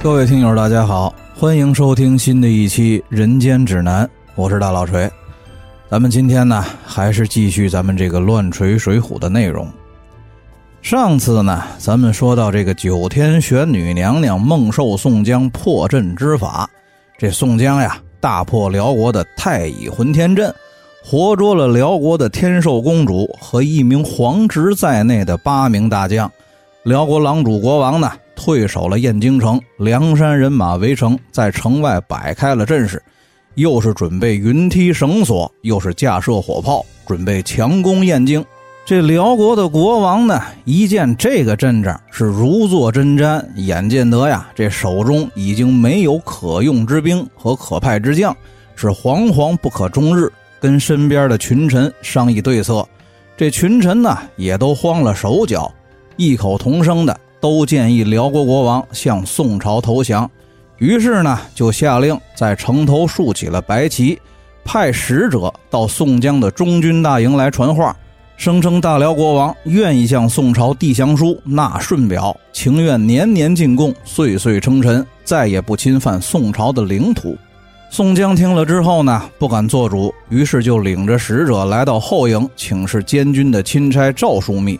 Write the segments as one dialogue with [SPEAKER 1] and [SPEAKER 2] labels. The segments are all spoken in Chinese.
[SPEAKER 1] 各位听友，大家好，欢迎收听新的一期《人间指南》，我是大老锤。咱们今天呢，还是继续咱们这个乱锤水浒的内容。上次呢，咱们说到这个九天玄女娘娘孟寿宋江破阵之法，这宋江呀，大破辽国的太乙混天阵，活捉了辽国的天寿公主和一名皇侄在内的八名大将。辽国狼主国王呢？退守了燕京城，梁山人马围城，在城外摆开了阵势，又是准备云梯绳索，又是架设火炮，准备强攻燕京。这辽国的国王呢，一见这个阵仗是如坐针毡，眼见得呀，这手中已经没有可用之兵和可派之将，是惶惶不可终日，跟身边的群臣商议对策。这群臣呢，也都慌了手脚，异口同声的。都建议辽国国王向宋朝投降，于是呢，就下令在城头竖起了白旗，派使者到宋江的中军大营来传话，声称大辽国王愿意向宋朝递降书、纳顺表，情愿年年进贡、岁岁称臣，再也不侵犯宋朝的领土。宋江听了之后呢，不敢做主，于是就领着使者来到后营，请示监军的钦差赵枢密。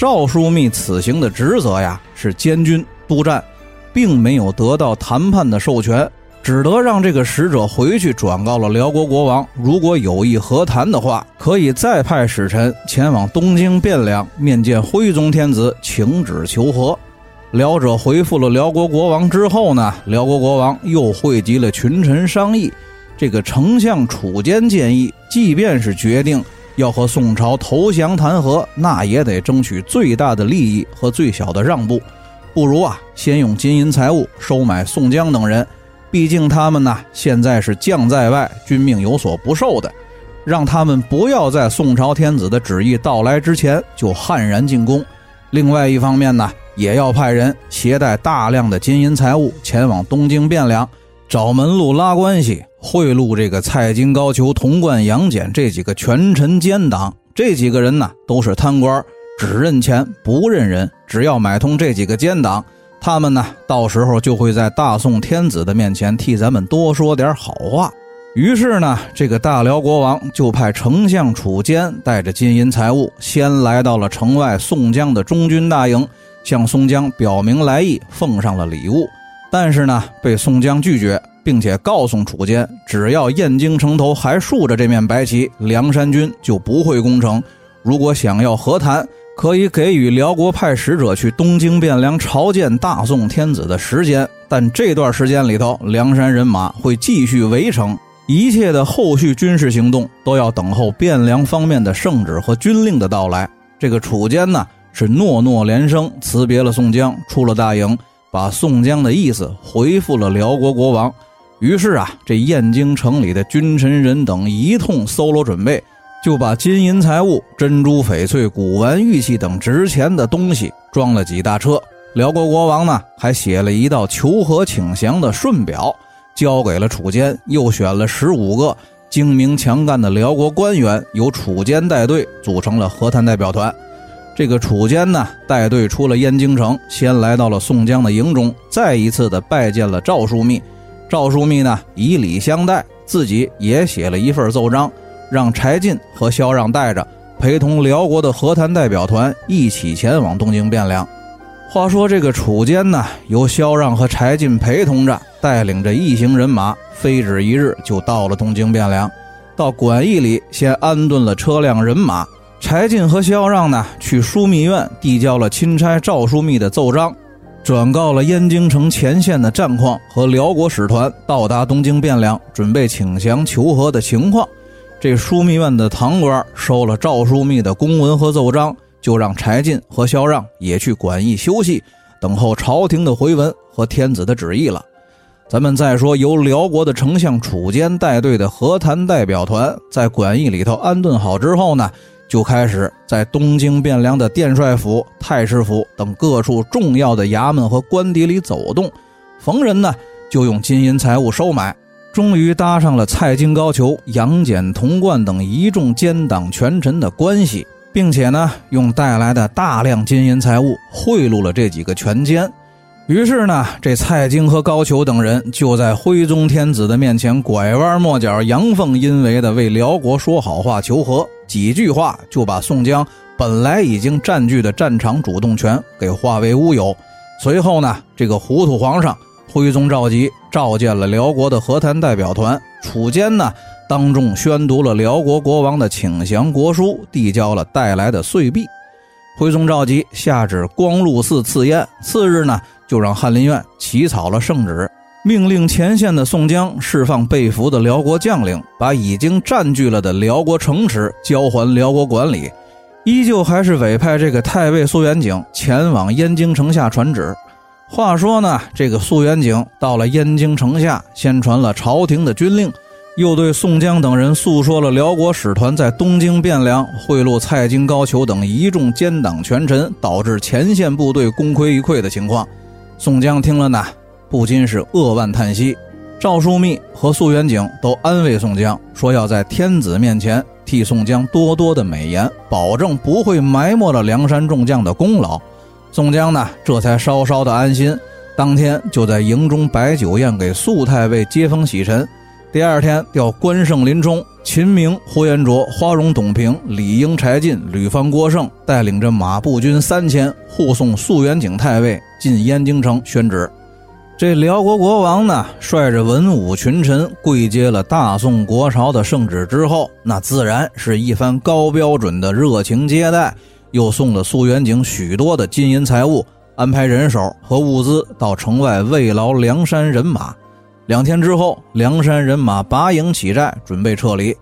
[SPEAKER 1] 赵枢密此行的职责呀，是监军督战，并没有得到谈判的授权，只得让这个使者回去转告了辽国国王，如果有意和谈的话，可以再派使臣前往东京汴梁面见徽宗天子，请旨求和。辽者回复了辽国国王之后呢，辽国国王又汇集了群臣商议，这个丞相楚坚建议，即便是决定。要和宋朝投降谈和，那也得争取最大的利益和最小的让步。不如啊，先用金银财物收买宋江等人，毕竟他们呢现在是将在外，军命有所不受的，让他们不要在宋朝天子的旨意到来之前就悍然进攻。另外一方面呢，也要派人携带大量的金银财物前往东京汴梁，找门路拉关系。贿赂这个蔡京、高俅、童贯、杨戬这几个权臣奸党，这几个人呢都是贪官，只认钱不认人。只要买通这几个奸党，他们呢到时候就会在大宋天子的面前替咱们多说点好话。于是呢，这个大辽国王就派丞相楚坚带着金银财物，先来到了城外宋江的中军大营，向宋江表明来意，奉上了礼物。但是呢，被宋江拒绝。并且告诉楚坚，只要燕京城头还竖着这面白旗，梁山军就不会攻城。如果想要和谈，可以给予辽国派使者去东京汴梁朝见大宋天子的时间。但这段时间里头，梁山人马会继续围城，一切的后续军事行动都要等候汴梁方面的圣旨和军令的到来。这个楚坚呢，是诺诺连声辞别了宋江，出了大营，把宋江的意思回复了辽国国王。于是啊，这燕京城里的君臣人等一通搜罗准备，就把金银财物、珍珠翡翠、古玩玉器等值钱的东西装了几大车。辽国国王呢，还写了一道求和请降的顺表，交给了楚坚，又选了十五个精明强干的辽国官员，由楚坚带队组成了和谈代表团。这个楚坚呢，带队出了燕京城，先来到了宋江的营中，再一次的拜见了赵枢密。赵枢密呢，以礼相待，自己也写了一份奏章，让柴进和萧让带着，陪同辽国的和谈代表团一起前往东京汴梁。话说这个楚坚呢，由萧让和柴进陪同着，带领着一行人马，飞止一日就到了东京汴梁。到馆驿里先安顿了车辆人马，柴进和萧让呢，去枢密院递交了钦差赵枢密的奏章。转告了燕京城前线的战况和辽国使团到达东京汴梁，准备请降求和的情况。这枢密院的堂官收了赵枢密的公文和奏章，就让柴进和萧让也去馆驿休息，等候朝廷的回文和天子的旨意了。咱们再说，由辽国的丞相楚坚带队的和谈代表团，在馆驿里头安顿好之后呢？就开始在东京汴梁的殿帅府、太师府等各处重要的衙门和官邸里走动，逢人呢就用金银财物收买，终于搭上了蔡京、高俅、杨戬、童贯等一众奸党权臣的关系，并且呢用带来的大量金银财物贿赂了这几个权奸。于是呢，这蔡京和高俅等人就在徽宗天子的面前拐弯抹角、阳奉阴违的为辽国说好话求和，几句话就把宋江本来已经占据的战场主动权给化为乌有。随后呢，这个糊涂皇上徽宗赵佶召见了辽国的和谈代表团，楚坚呢当众宣读了辽国国王的请降国书，递交了带来的岁币。徽宗赵佶下旨光禄寺赐宴，次日呢。就让翰林院起草了圣旨，命令前线的宋江释放被俘的辽国将领，把已经占据了的辽国城池交还辽国管理。依旧还是委派这个太尉苏元景前往燕京城下传旨。话说呢，这个苏元景到了燕京城下，先传了朝廷的军令，又对宋江等人诉说了辽国使团在东京汴梁贿赂蔡京、高俅等一众奸党权臣，导致前线部队功亏一篑的情况。宋江听了呢，不禁是扼腕叹息。赵枢密和素元景都安慰宋江，说要在天子面前替宋江多多的美言，保证不会埋没了梁山众将的功劳。宋江呢，这才稍稍的安心。当天就在营中摆酒宴给肃太尉接风洗尘。第二天调关胜、林冲、秦明、呼延灼、花荣、董平、李应、柴进、吕方、郭盛带领着马步军三千护送素元景太尉进燕京城宣旨。这辽国国王呢，率着文武群臣跪接了大宋国朝的圣旨之后，那自然是一番高标准的热情接待，又送了肃元景许多的金银财物，安排人手和物资到城外慰劳梁山人马。两天之后，梁山人马拔营起寨，准备撤离。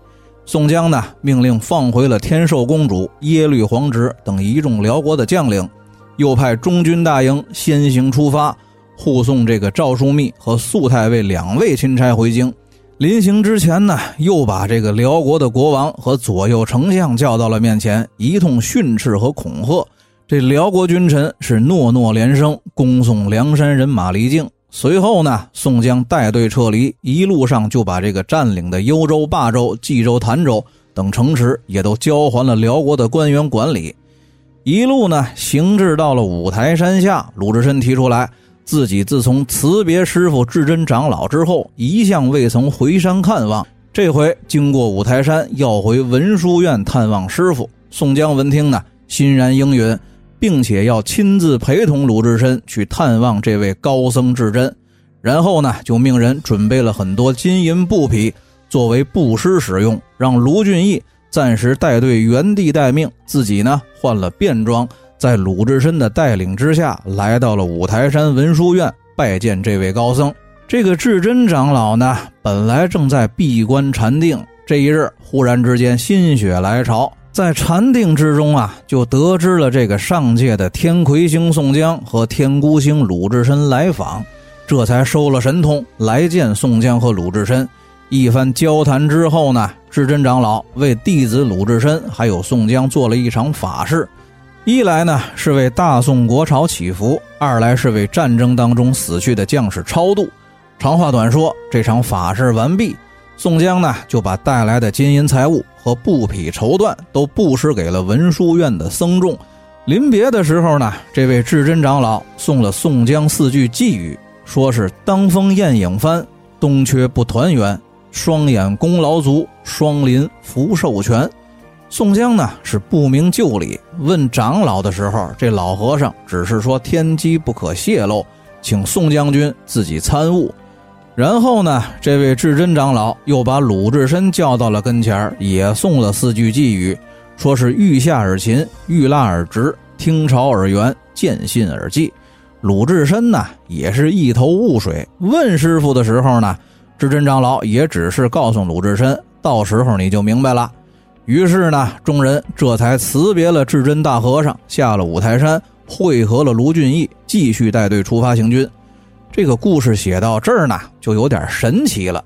[SPEAKER 1] 宋江呢，命令放回了天寿公主、耶律黄直等一众辽国的将领，又派中军大营先行出发，护送这个赵枢密和肃太尉两位钦差回京。临行之前呢，又把这个辽国的国王和左右丞相叫到了面前，一通训斥和恐吓。这辽国君臣是诺诺连声，恭送梁山人马离境。随后呢，宋江带队撤离，一路上就把这个占领的幽州、霸州、冀州、潭州等城池也都交还了辽国的官员管理。一路呢，行至到了五台山下，鲁智深提出来，自己自从辞别师傅智真长老之后，一向未曾回山看望。这回经过五台山，要回文殊院探望师傅。宋江闻听呢，欣然应允。并且要亲自陪同鲁智深去探望这位高僧智真，然后呢，就命人准备了很多金银布匹作为布施使用，让卢俊义暂时带队原地待命，自己呢换了便装，在鲁智深的带领之下，来到了五台山文殊院拜见这位高僧。这个智真长老呢，本来正在闭关禅定，这一日忽然之间心血来潮。在禅定之中啊，就得知了这个上界的天魁星宋江和天孤星鲁智深来访，这才收了神通来见宋江和鲁智深。一番交谈之后呢，智真长老为弟子鲁智深还有宋江做了一场法事，一来呢是为大宋国朝祈福，二来是为战争当中死去的将士超度。长话短说，这场法事完毕。宋江呢，就把带来的金银财物和布匹绸缎都布施给了文殊院的僧众。临别的时候呢，这位智真长老送了宋江四句寄语，说是“当风雁影翻，东缺不团圆；双眼功劳足，双林福寿全。”宋江呢是不明就里，问长老的时候，这老和尚只是说天机不可泄露，请宋将军自己参悟。然后呢，这位至真长老又把鲁智深叫到了跟前也送了四句寄语，说是欲下而勤，欲拉而直，听朝而圆，见信而记。鲁智深呢，也是一头雾水。问师傅的时候呢，至真长老也只是告诉鲁智深，到时候你就明白了。于是呢，众人这才辞别了智真大和尚，下了五台山，会合了卢俊义，继续带队出发行军。这个故事写到这儿呢，就有点神奇了。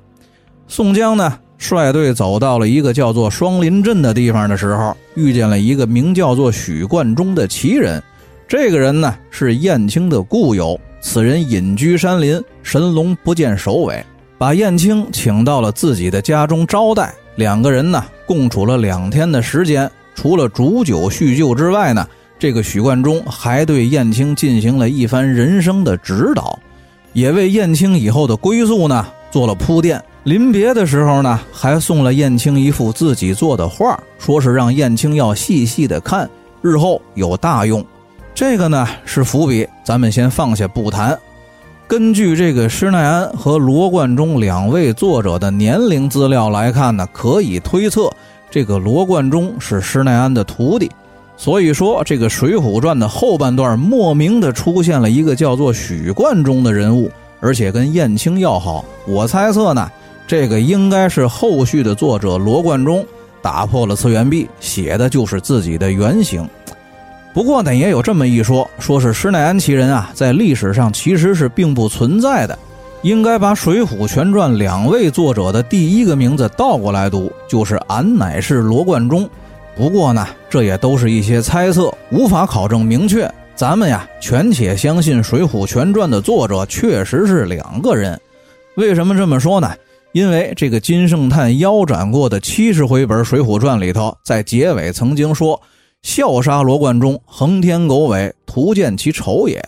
[SPEAKER 1] 宋江呢，率队走到了一个叫做双林镇的地方的时候，遇见了一个名叫做许冠中的奇人。这个人呢，是燕青的故友。此人隐居山林，神龙不见首尾，把燕青请到了自己的家中招待。两个人呢，共处了两天的时间。除了煮酒叙旧之外呢，这个许冠中还对燕青进行了一番人生的指导，也为燕青以后的归宿呢做了铺垫。临别的时候呢，还送了燕青一幅自己做的画，说是让燕青要细细的看，日后有大用。这个呢是伏笔，咱们先放下不谈。根据这个施耐庵和罗贯中两位作者的年龄资料来看呢，可以推测这个罗贯中是施耐庵的徒弟。所以说，这个《水浒传》的后半段莫名的出现了一个叫做许冠中的人物，而且跟燕青要好。我猜测呢。这个应该是后续的作者罗贯中打破了次元壁，写的就是自己的原型。不过呢，也有这么一说，说是施耐庵其人啊，在历史上其实是并不存在的。应该把《水浒全传》两位作者的第一个名字倒过来读，就是俺乃是罗贯中。不过呢，这也都是一些猜测，无法考证明确。咱们呀，全且相信《水浒全传》的作者确实是两个人。为什么这么说呢？因为这个金圣叹腰斩过的七十回本《水浒传》里头，在结尾曾经说：“笑杀罗贯中，横天狗尾，图见其丑也。”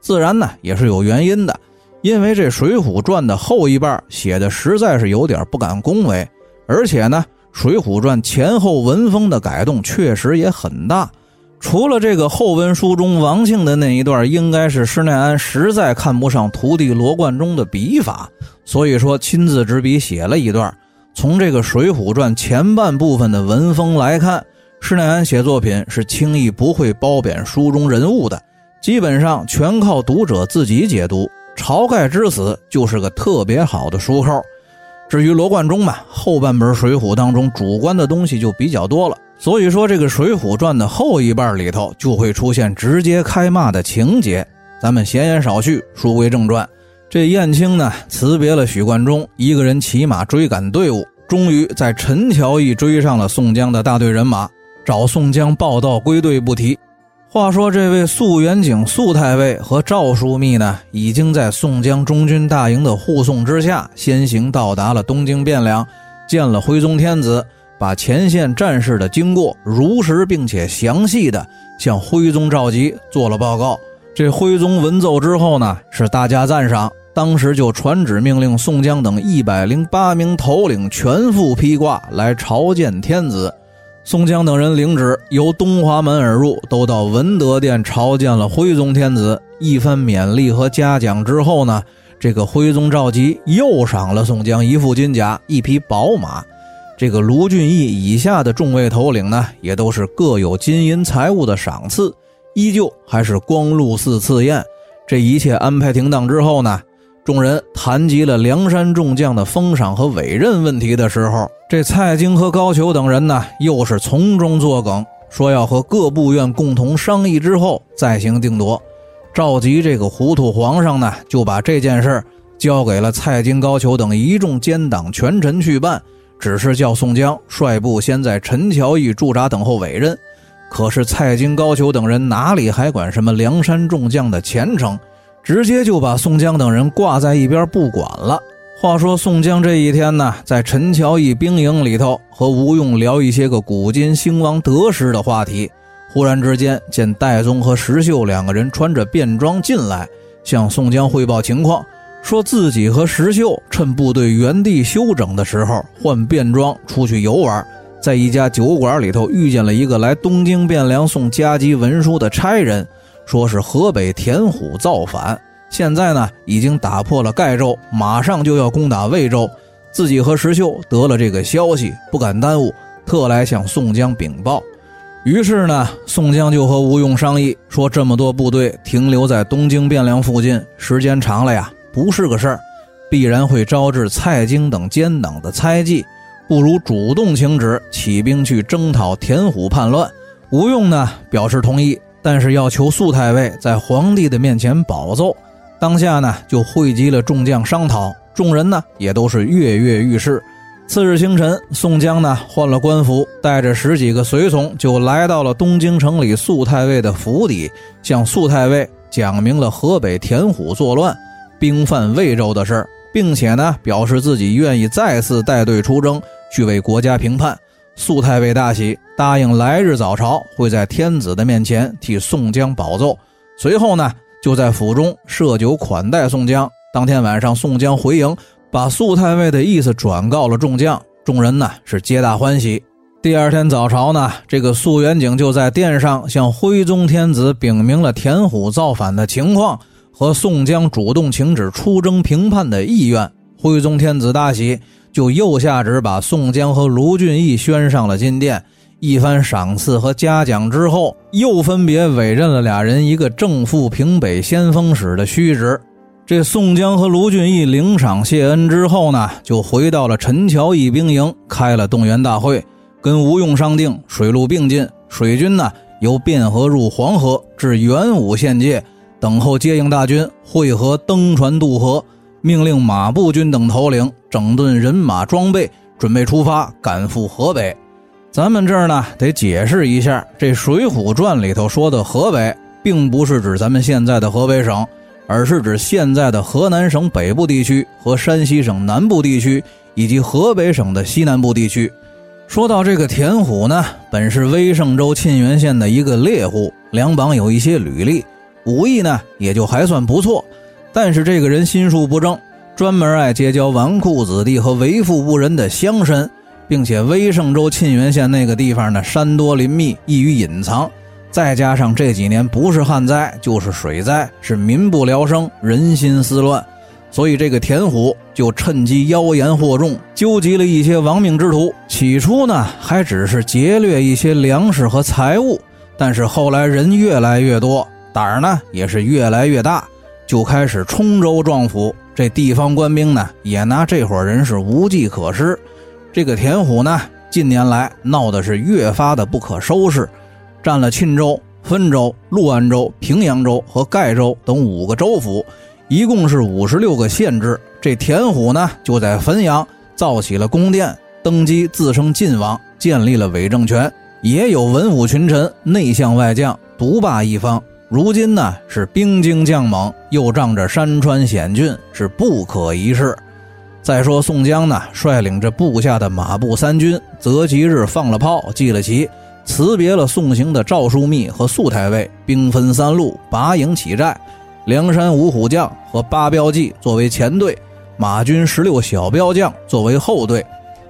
[SPEAKER 1] 自然呢，也是有原因的。因为这《水浒传》的后一半写的实在是有点不敢恭维，而且呢，《水浒传》前后文风的改动确实也很大。除了这个后文书中王庆的那一段，应该是施耐庵实在看不上徒弟罗贯中的笔法。所以说，亲自执笔写了一段。从这个《水浒传》前半部分的文风来看，施耐庵写作品是轻易不会褒贬书中人物的，基本上全靠读者自己解读。晁盖之死就是个特别好的书扣。至于罗贯中嘛，后半本《水浒》当中主观的东西就比较多了，所以说这个《水浒传》的后一半里头就会出现直接开骂的情节。咱们闲言少叙，书归正传。这燕青呢，辞别了许冠中，一个人骑马追赶队伍，终于在陈桥驿追上了宋江的大队人马，找宋江报道归队不提。话说这位肃元景肃太尉和赵枢密呢，已经在宋江中军大营的护送之下，先行到达了东京汴梁，见了徽宗天子，把前线战事的经过如实并且详细的向徽宗赵佶做了报告。这徽宗闻奏之后呢，是大加赞赏。当时就传旨命令宋江等一百零八名头领全副披挂来朝见天子。宋江等人领旨，由东华门而入，都到文德殿朝见了徽宗天子。一番勉励和嘉奖之后呢，这个徽宗赵佶又赏了宋江一副金甲、一匹宝马。这个卢俊义以下的众位头领呢，也都是各有金银财物的赏赐，依旧还是光禄寺赐宴。这一切安排停当之后呢？众人谈及了梁山众将的封赏和委任问题的时候，这蔡京和高俅等人呢，又是从中作梗，说要和各部院共同商议之后再行定夺。召集这个糊涂皇上呢，就把这件事交给了蔡京、高俅等一众奸党权臣去办，只是叫宋江率部先在陈桥驿驻扎等候委任。可是蔡京、高俅等人哪里还管什么梁山众将的前程？直接就把宋江等人挂在一边不管了。话说宋江这一天呢，在陈桥驿兵营里头和吴用聊一些个古今兴亡得失的话题，忽然之间见戴宗和石秀两个人穿着便装进来，向宋江汇报情况，说自己和石秀趁部队原地休整的时候换便装出去游玩，在一家酒馆里头遇见了一个来东京汴梁送加急文书的差人。说是河北田虎造反，现在呢已经打破了盖州，马上就要攻打魏州。自己和石秀得了这个消息，不敢耽误，特来向宋江禀报。于是呢，宋江就和吴用商议，说这么多部队停留在东京汴梁附近，时间长了呀，不是个事儿，必然会招致蔡京等奸党的猜忌，不如主动请旨起兵去征讨田虎叛乱。吴用呢表示同意。但是要求肃太尉在皇帝的面前保奏，当下呢就汇集了众将商讨，众人呢也都是跃跃欲试。次日清晨，宋江呢换了官服，带着十几个随从就来到了东京城里肃太尉的府邸，向肃太尉讲明了河北田虎作乱、兵犯魏州的事并且呢表示自己愿意再次带队出征，去为国家平叛。肃太尉大喜，答应来日早朝会在天子的面前替宋江保奏。随后呢，就在府中设酒款待宋江。当天晚上，宋江回营，把肃太尉的意思转告了众将，众人呢是皆大欢喜。第二天早朝呢，这个肃元景就在殿上向徽宗天子禀明了田虎造反的情况和宋江主动请旨出征平叛的意愿。徽宗天子大喜，就又下旨把宋江和卢俊义宣上了金殿。一番赏赐和嘉奖之后，又分别委任了俩人一个正副平北先锋使的虚职。这宋江和卢俊义领赏谢恩之后呢，就回到了陈桥驿兵营，开了动员大会。跟吴用商定，水陆并进，水军呢由汴河入黄河至元武县界，等候接应大军汇合登船渡河。命令马步军等头领整顿人马装备，准备出发赶赴河北。咱们这儿呢得解释一下，这《水浒传》里头说的河北，并不是指咱们现在的河北省，而是指现在的河南省北部地区和山西省南部地区，以及河北省的西南部地区。说到这个田虎呢，本是威胜州沁源县的一个猎户，两榜有一些履历，武艺呢也就还算不错。但是这个人心术不正，专门爱结交纨绔子弟和为富不仁的乡绅，并且威胜州沁源县那个地方呢山多林密，易于隐藏。再加上这几年不是旱灾就是水灾，是民不聊生，人心思乱。所以，这个田虎就趁机妖言惑众，纠集了一些亡命之徒。起初呢，还只是劫掠一些粮食和财物，但是后来人越来越多，胆儿呢也是越来越大，就开始冲州撞府。这地方官兵呢，也拿这伙人是无计可施。这个田虎呢，近年来闹的是越发的不可收拾，占了沁州、汾州、潞安州、平阳州和盖州等五个州府。一共是五十六个县制，这田虎呢就在汾阳造起了宫殿，登基自称晋王，建立了伪政权，也有文武群臣，内向外将，独霸一方。如今呢是兵精将猛，又仗着山川险峻，是不可一世。再说宋江呢，率领着部下的马步三军，择吉日放了炮，祭了旗，辞别了送行的赵枢密和宿太尉，兵分三路，拔营起寨。梁山五虎将和八彪骑作为前队，马军十六小彪将作为后队，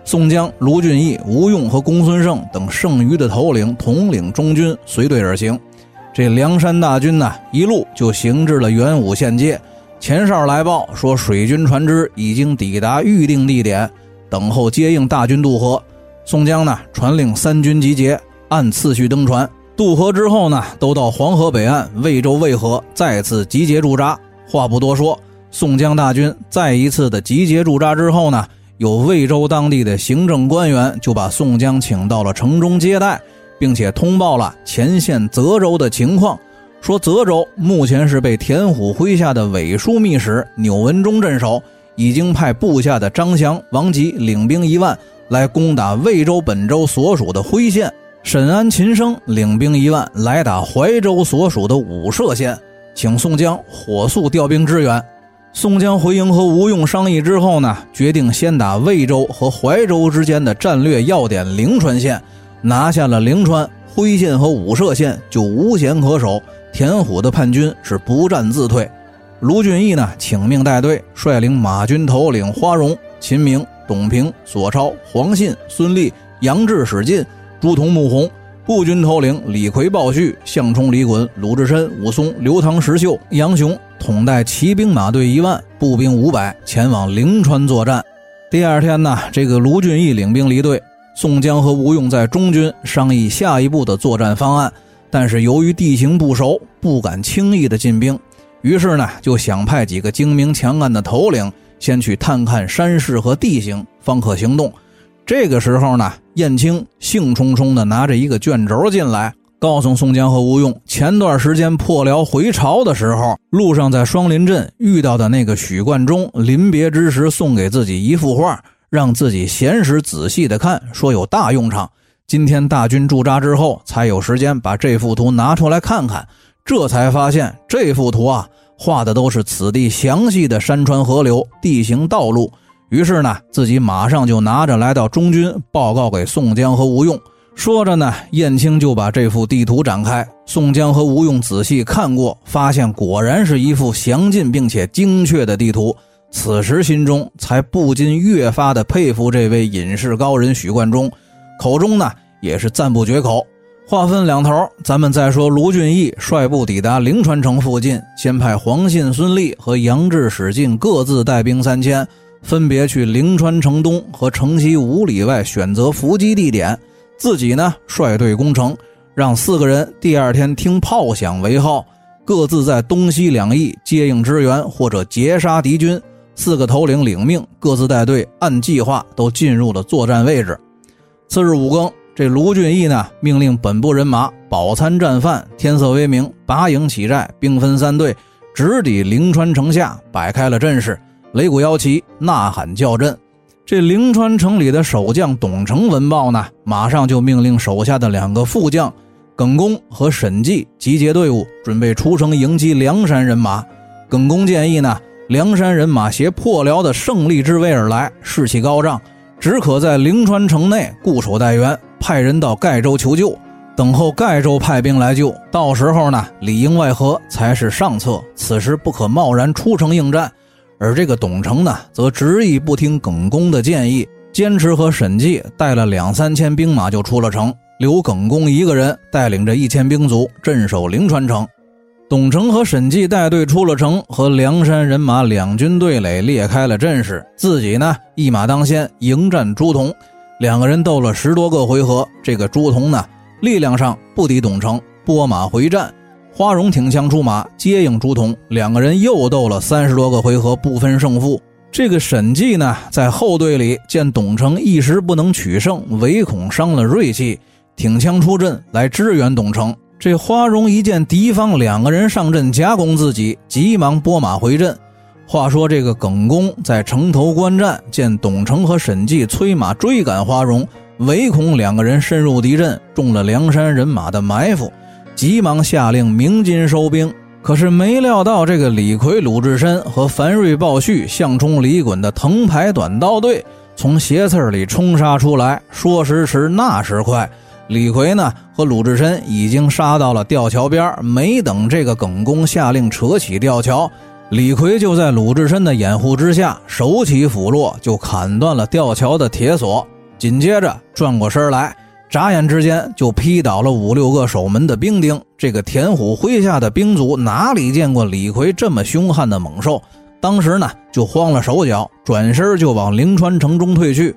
[SPEAKER 1] 宋江、卢俊义、吴用和公孙胜等剩余的头领统领中军，随队而行。这梁山大军呢，一路就行至了元武县界。前哨来报说，水军船只已经抵达预定地点，等候接应大军渡河。宋江呢，传令三军集结，按次序登船。渡河之后呢，都到黄河北岸魏州渭河再次集结驻扎。话不多说，宋江大军再一次的集结驻扎之后呢，有魏州当地的行政官员就把宋江请到了城中接待，并且通报了前线泽州的情况，说泽州目前是被田虎麾下的伪枢密使钮文忠镇守，已经派部下的张翔、王吉领兵一万来攻打魏州本州所属的辉县。沈安、秦升领兵一万来打怀州所属的武社县，请宋江火速调兵支援。宋江回营和吴用商议之后呢，决定先打魏州和怀州之间的战略要点灵川县，拿下了灵川，辉县和武涉县就无险可守，田虎的叛军是不战自退。卢俊义呢，请命带队，率领马军头领花荣、秦明、董平、索超、黄信、孙立、杨志、史进。朱仝、穆弘，步军头领李逵、鲍旭、项冲、李衮、鲁智深、武松、刘唐、石秀、杨雄，统带骑兵马队一万，步兵五百，前往灵川作战。第二天呢，这个卢俊义领兵离队，宋江和吴用在中军商议下一步的作战方案，但是由于地形不熟，不敢轻易的进兵，于是呢，就想派几个精明强干的头领先去探看山势和地形，方可行动。这个时候呢，燕青兴冲冲的拿着一个卷轴进来，告诉宋江和吴用，前段时间破辽回朝的时候，路上在双林镇遇到的那个许冠中，临别之时送给自己一幅画，让自己闲时仔细的看，说有大用场。今天大军驻扎之后，才有时间把这幅图拿出来看看，这才发现这幅图啊，画的都是此地详细的山川河流、地形道路。于是呢，自己马上就拿着来到中军报告给宋江和吴用。说着呢，燕青就把这幅地图展开，宋江和吴用仔细看过，发现果然是一幅详尽并且精确的地图。此时心中才不禁越发的佩服这位隐士高人许冠中，口中呢也是赞不绝口。话分两头，咱们再说卢俊义率部抵达灵川城附近，先派黄信、孙立和杨志、史进各自带兵三千，分别去灵川城东和城西五里外选择伏击地点。自己呢，率队攻城，让四个人第二天听炮响为号，各自在东西两翼接应支援或者截杀敌军。四个头领领命，各自带队，按计划都进入了作战位置。次日五更，这卢俊义呢，命令本部人马饱餐战饭，天色微明，拔营起寨，兵分三队，直抵灵川城下，摆开了阵势，擂鼓摇旗，呐喊叫阵。这灵川城里的守将董承闻报呢，马上就命令手下的两个副将耿恭和沈季集结队伍，准备出城迎击梁山人马。耿恭建议呢，梁山人马携破辽的胜利之威而来，士气高涨，只可在灵川城内固守待援，派人到盖州求救，等候盖州派兵来救。到时候呢，里应外合才是上策，此时不可贸然出城应战。而这个董承呢，则执意不听耿恭的建议，坚持和沈季带了两三千兵马就出了城，留耿恭一个人带领着一千兵卒镇守灵川城。董承和沈季带队出了城，和梁山人马两军对垒，列开了阵势，自己呢一马当先迎战朱仝。两个人斗了十多个回合，这个朱仝呢力量上不敌董承，拨马回战。花荣挺枪出马接应朱仝，两个人又斗了三十多个回合，不分胜负。这个沈季呢，在后队里见董承一时不能取胜，唯恐伤了锐气，挺枪出阵来支援董承。这花荣一见敌方两个人上阵夹攻自己，急忙拨马回阵。话说这个耿恭在城头观战，见董承和沈季催马追赶花荣，唯恐两个人深入敌阵，中了梁山人马的埋伏。急忙下令鸣金收兵，可是没料到这个李逵、鲁智深和樊瑞、鲍旭、项冲、李衮的藤牌短刀队从斜刺里冲杀出来，说时迟，那时快，李逵呢和鲁智深已经杀到了吊桥边，没等这个耿恭下令扯起吊桥，李逵就在鲁智深的掩护之下，手起斧落就砍断了吊桥的铁索，紧接着转过身来。眨眼之间就劈倒了五六个守门的兵丁。这个田虎麾下的兵卒哪里见过李逵这么凶悍的猛兽？当时呢就慌了手脚，转身就往灵川城中退去。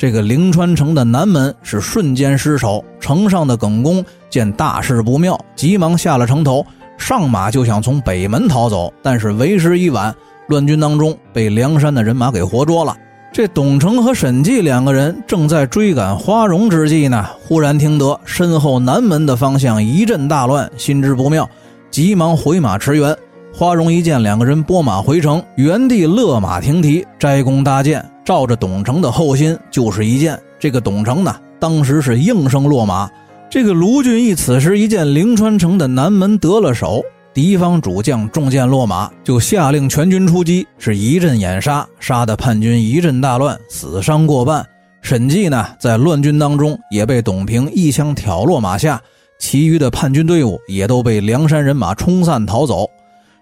[SPEAKER 1] 这个灵川城的南门是瞬间失守。城上的耿恭见大事不妙，急忙下了城头，上马就想从北门逃走，但是为时已晚，乱军当中被梁山的人马给活捉了。这董承和沈季两个人正在追赶花荣之际呢，忽然听得身后南门的方向一阵大乱，心知不妙，急忙回马驰援。花荣一见两个人拨马回城，原地勒马停蹄，摘弓搭箭，照着董承的后心就是一箭。这个董承呢，当时是应声落马。这个卢俊义此时一见灵川城的南门得了手。敌方主将中箭落马，就下令全军出击，是一阵掩杀，杀的叛军一阵大乱，死伤过半。沈季呢，在乱军当中也被董平一枪挑落马下，其余的叛军队伍也都被梁山人马冲散逃走。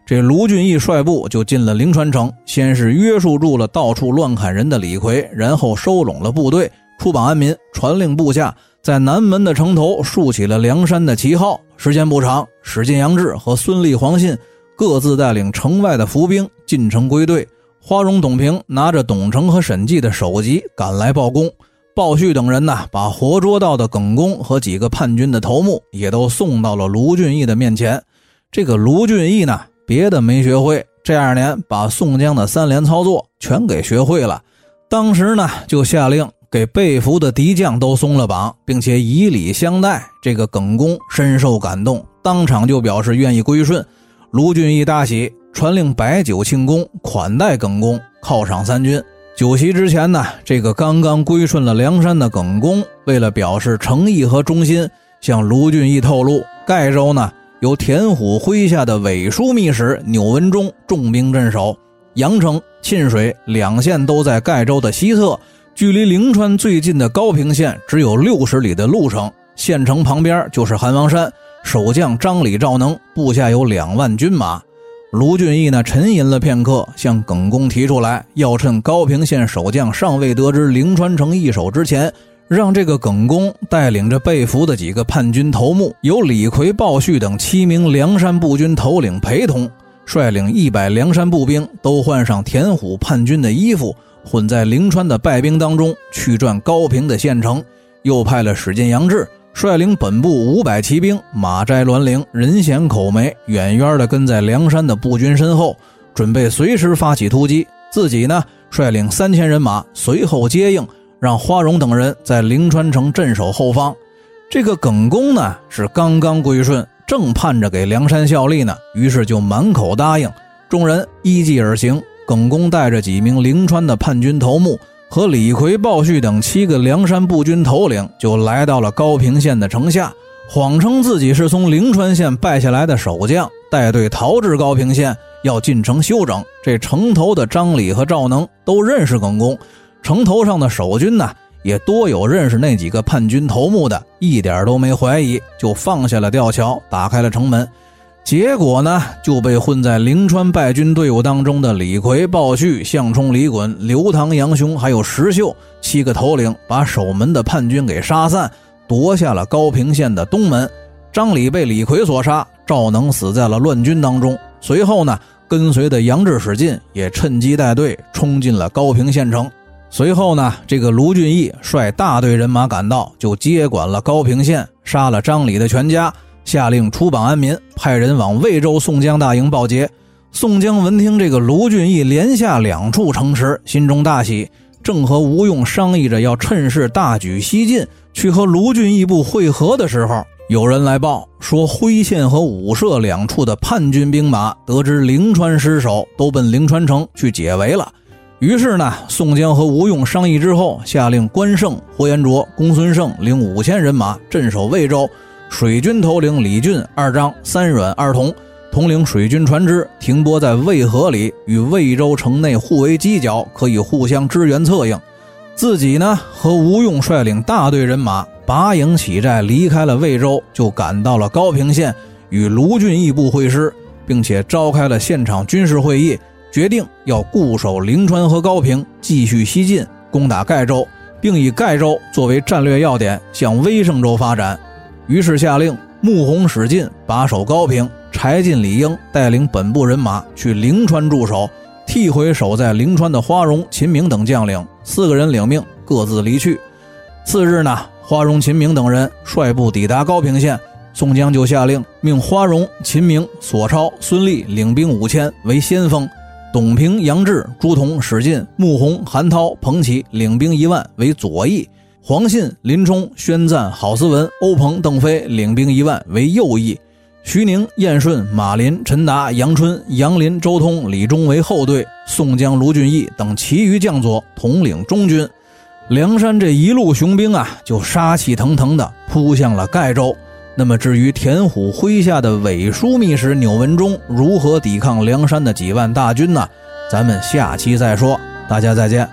[SPEAKER 1] 这卢俊义率部就进了灵川城，先是约束住了到处乱砍人的李逵，然后收拢了部队，出榜安民，传令部下。在南门的城头竖起了梁山的旗号。时间不长，史进、杨志和孙立、黄信各自带领城外的伏兵进城归队。花荣、董平拿着董承和沈季的首级赶来报功。鲍旭等人呢，把活捉到的耿恭和几个叛军的头目也都送到了卢俊义的面前。这个卢俊义呢，别的没学会，这二年把宋江的三连操作全给学会了。当时呢，就下令。给被俘的敌将都松了绑，并且以礼相待。这个耿恭深受感动，当场就表示愿意归顺。卢俊义大喜，传令摆酒庆功，款待耿恭，犒赏三军。酒席之前呢，这个刚刚归顺了梁山的耿恭，为了表示诚意和忠心，向卢俊义透露，盖州呢由田虎麾下的伪枢密使钮文忠重兵镇守。阳城、沁水两县都在盖州的西侧，距离灵川最近的高平县只有六十里的路程。县城旁边就是韩王山，守将张李赵能部下有两万军马。卢俊义呢沉吟了片刻，向耿恭提出来，要趁高平县守将尚未得知灵川城易手之前。让这个耿恭带领着被俘的几个叛军头目，由李逵、鲍旭等七名梁山步军头领陪同，率领一百梁山步兵，都换上田虎叛军的衣服，混在灵川的败兵当中，去转高平的县城。又派了史进、杨志率领本部五百骑兵，马摘栾铃，人衔口眉，远远的跟在梁山的步军身后，准备随时发起突击。自己呢，率领三千人马随后接应。让花荣等人在灵川城镇守后方，这个耿恭呢是刚刚归顺，正盼着给梁山效力呢，于是就满口答应。众人依计而行，耿恭带着几名灵川的叛军头目和李逵、鲍旭等七个梁山步军头领，就来到了高平县的城下，谎称自己是从灵川县败下来的守将，带队逃至高平县，要进城休整。这城头的张李和赵能都认识耿恭。城头上的守军呢，也多有认识那几个叛军头目的，一点都没怀疑，就放下了吊桥，打开了城门。结果呢，就被混在灵川败军队伍当中的李逵、鲍旭、项冲、李衮、刘唐、杨雄，还有石秀七个头领，把守门的叛军给杀散，夺下了高平县的东门。张李被李逵所杀，赵能死在了乱军当中。随后呢，跟随的杨志、史进也趁机带队冲进了高平县城。随后呢，这个卢俊义率大队人马赶到，就接管了高平县，杀了张李的全家，下令出榜安民，派人往魏州宋江大营报捷。宋江闻听这个卢俊义连下两处城池，心中大喜，正和吴用商议着要趁势大举西进，去和卢俊义部会合的时候，有人来报说，辉县和武社两处的叛军兵马得知灵川失守，都奔灵川城去解围了。于是呢，宋江和吴用商议之后，下令关胜、霍延灼、公孙胜领五千人马镇守魏州，水军头领李俊、二张、三阮、二童统领水军船只停泊在渭河里，与魏州城内互为犄角，可以互相支援策应。自己呢，和吴用率领大队人马拔营起寨，离开了魏州，就赶到了高平县，与卢俊义部会师，并且召开了现场军事会议。决定要固守灵川和高平，继续西进攻打盖州，并以盖州作为战略要点向威胜州发展。于是下令穆弘、史进把守高平，柴进、李应带领本部人马去灵川驻守，替回守在灵川的花荣、秦明等将领。四个人领命，各自离去。次日呢，花荣、秦明等人率部抵达高平县，宋江就下令命花荣、秦明、索超、孙立领兵五千为先锋。董平、杨志、朱仝、史进、穆弘、韩涛、彭祺领兵一万为左翼；黄信、林冲、宣赞、郝思文、欧鹏、邓飞领兵一万为右翼；徐宁、燕顺、马林、陈达、杨春、杨林、周通、李忠为后队；宋江、卢俊义等其余将佐统领中军。梁山这一路雄兵啊，就杀气腾腾地扑向了盖州。那么，至于田虎麾下的伪枢密使钮文忠如何抵抗梁山的几万大军呢？咱们下期再说。大家再见。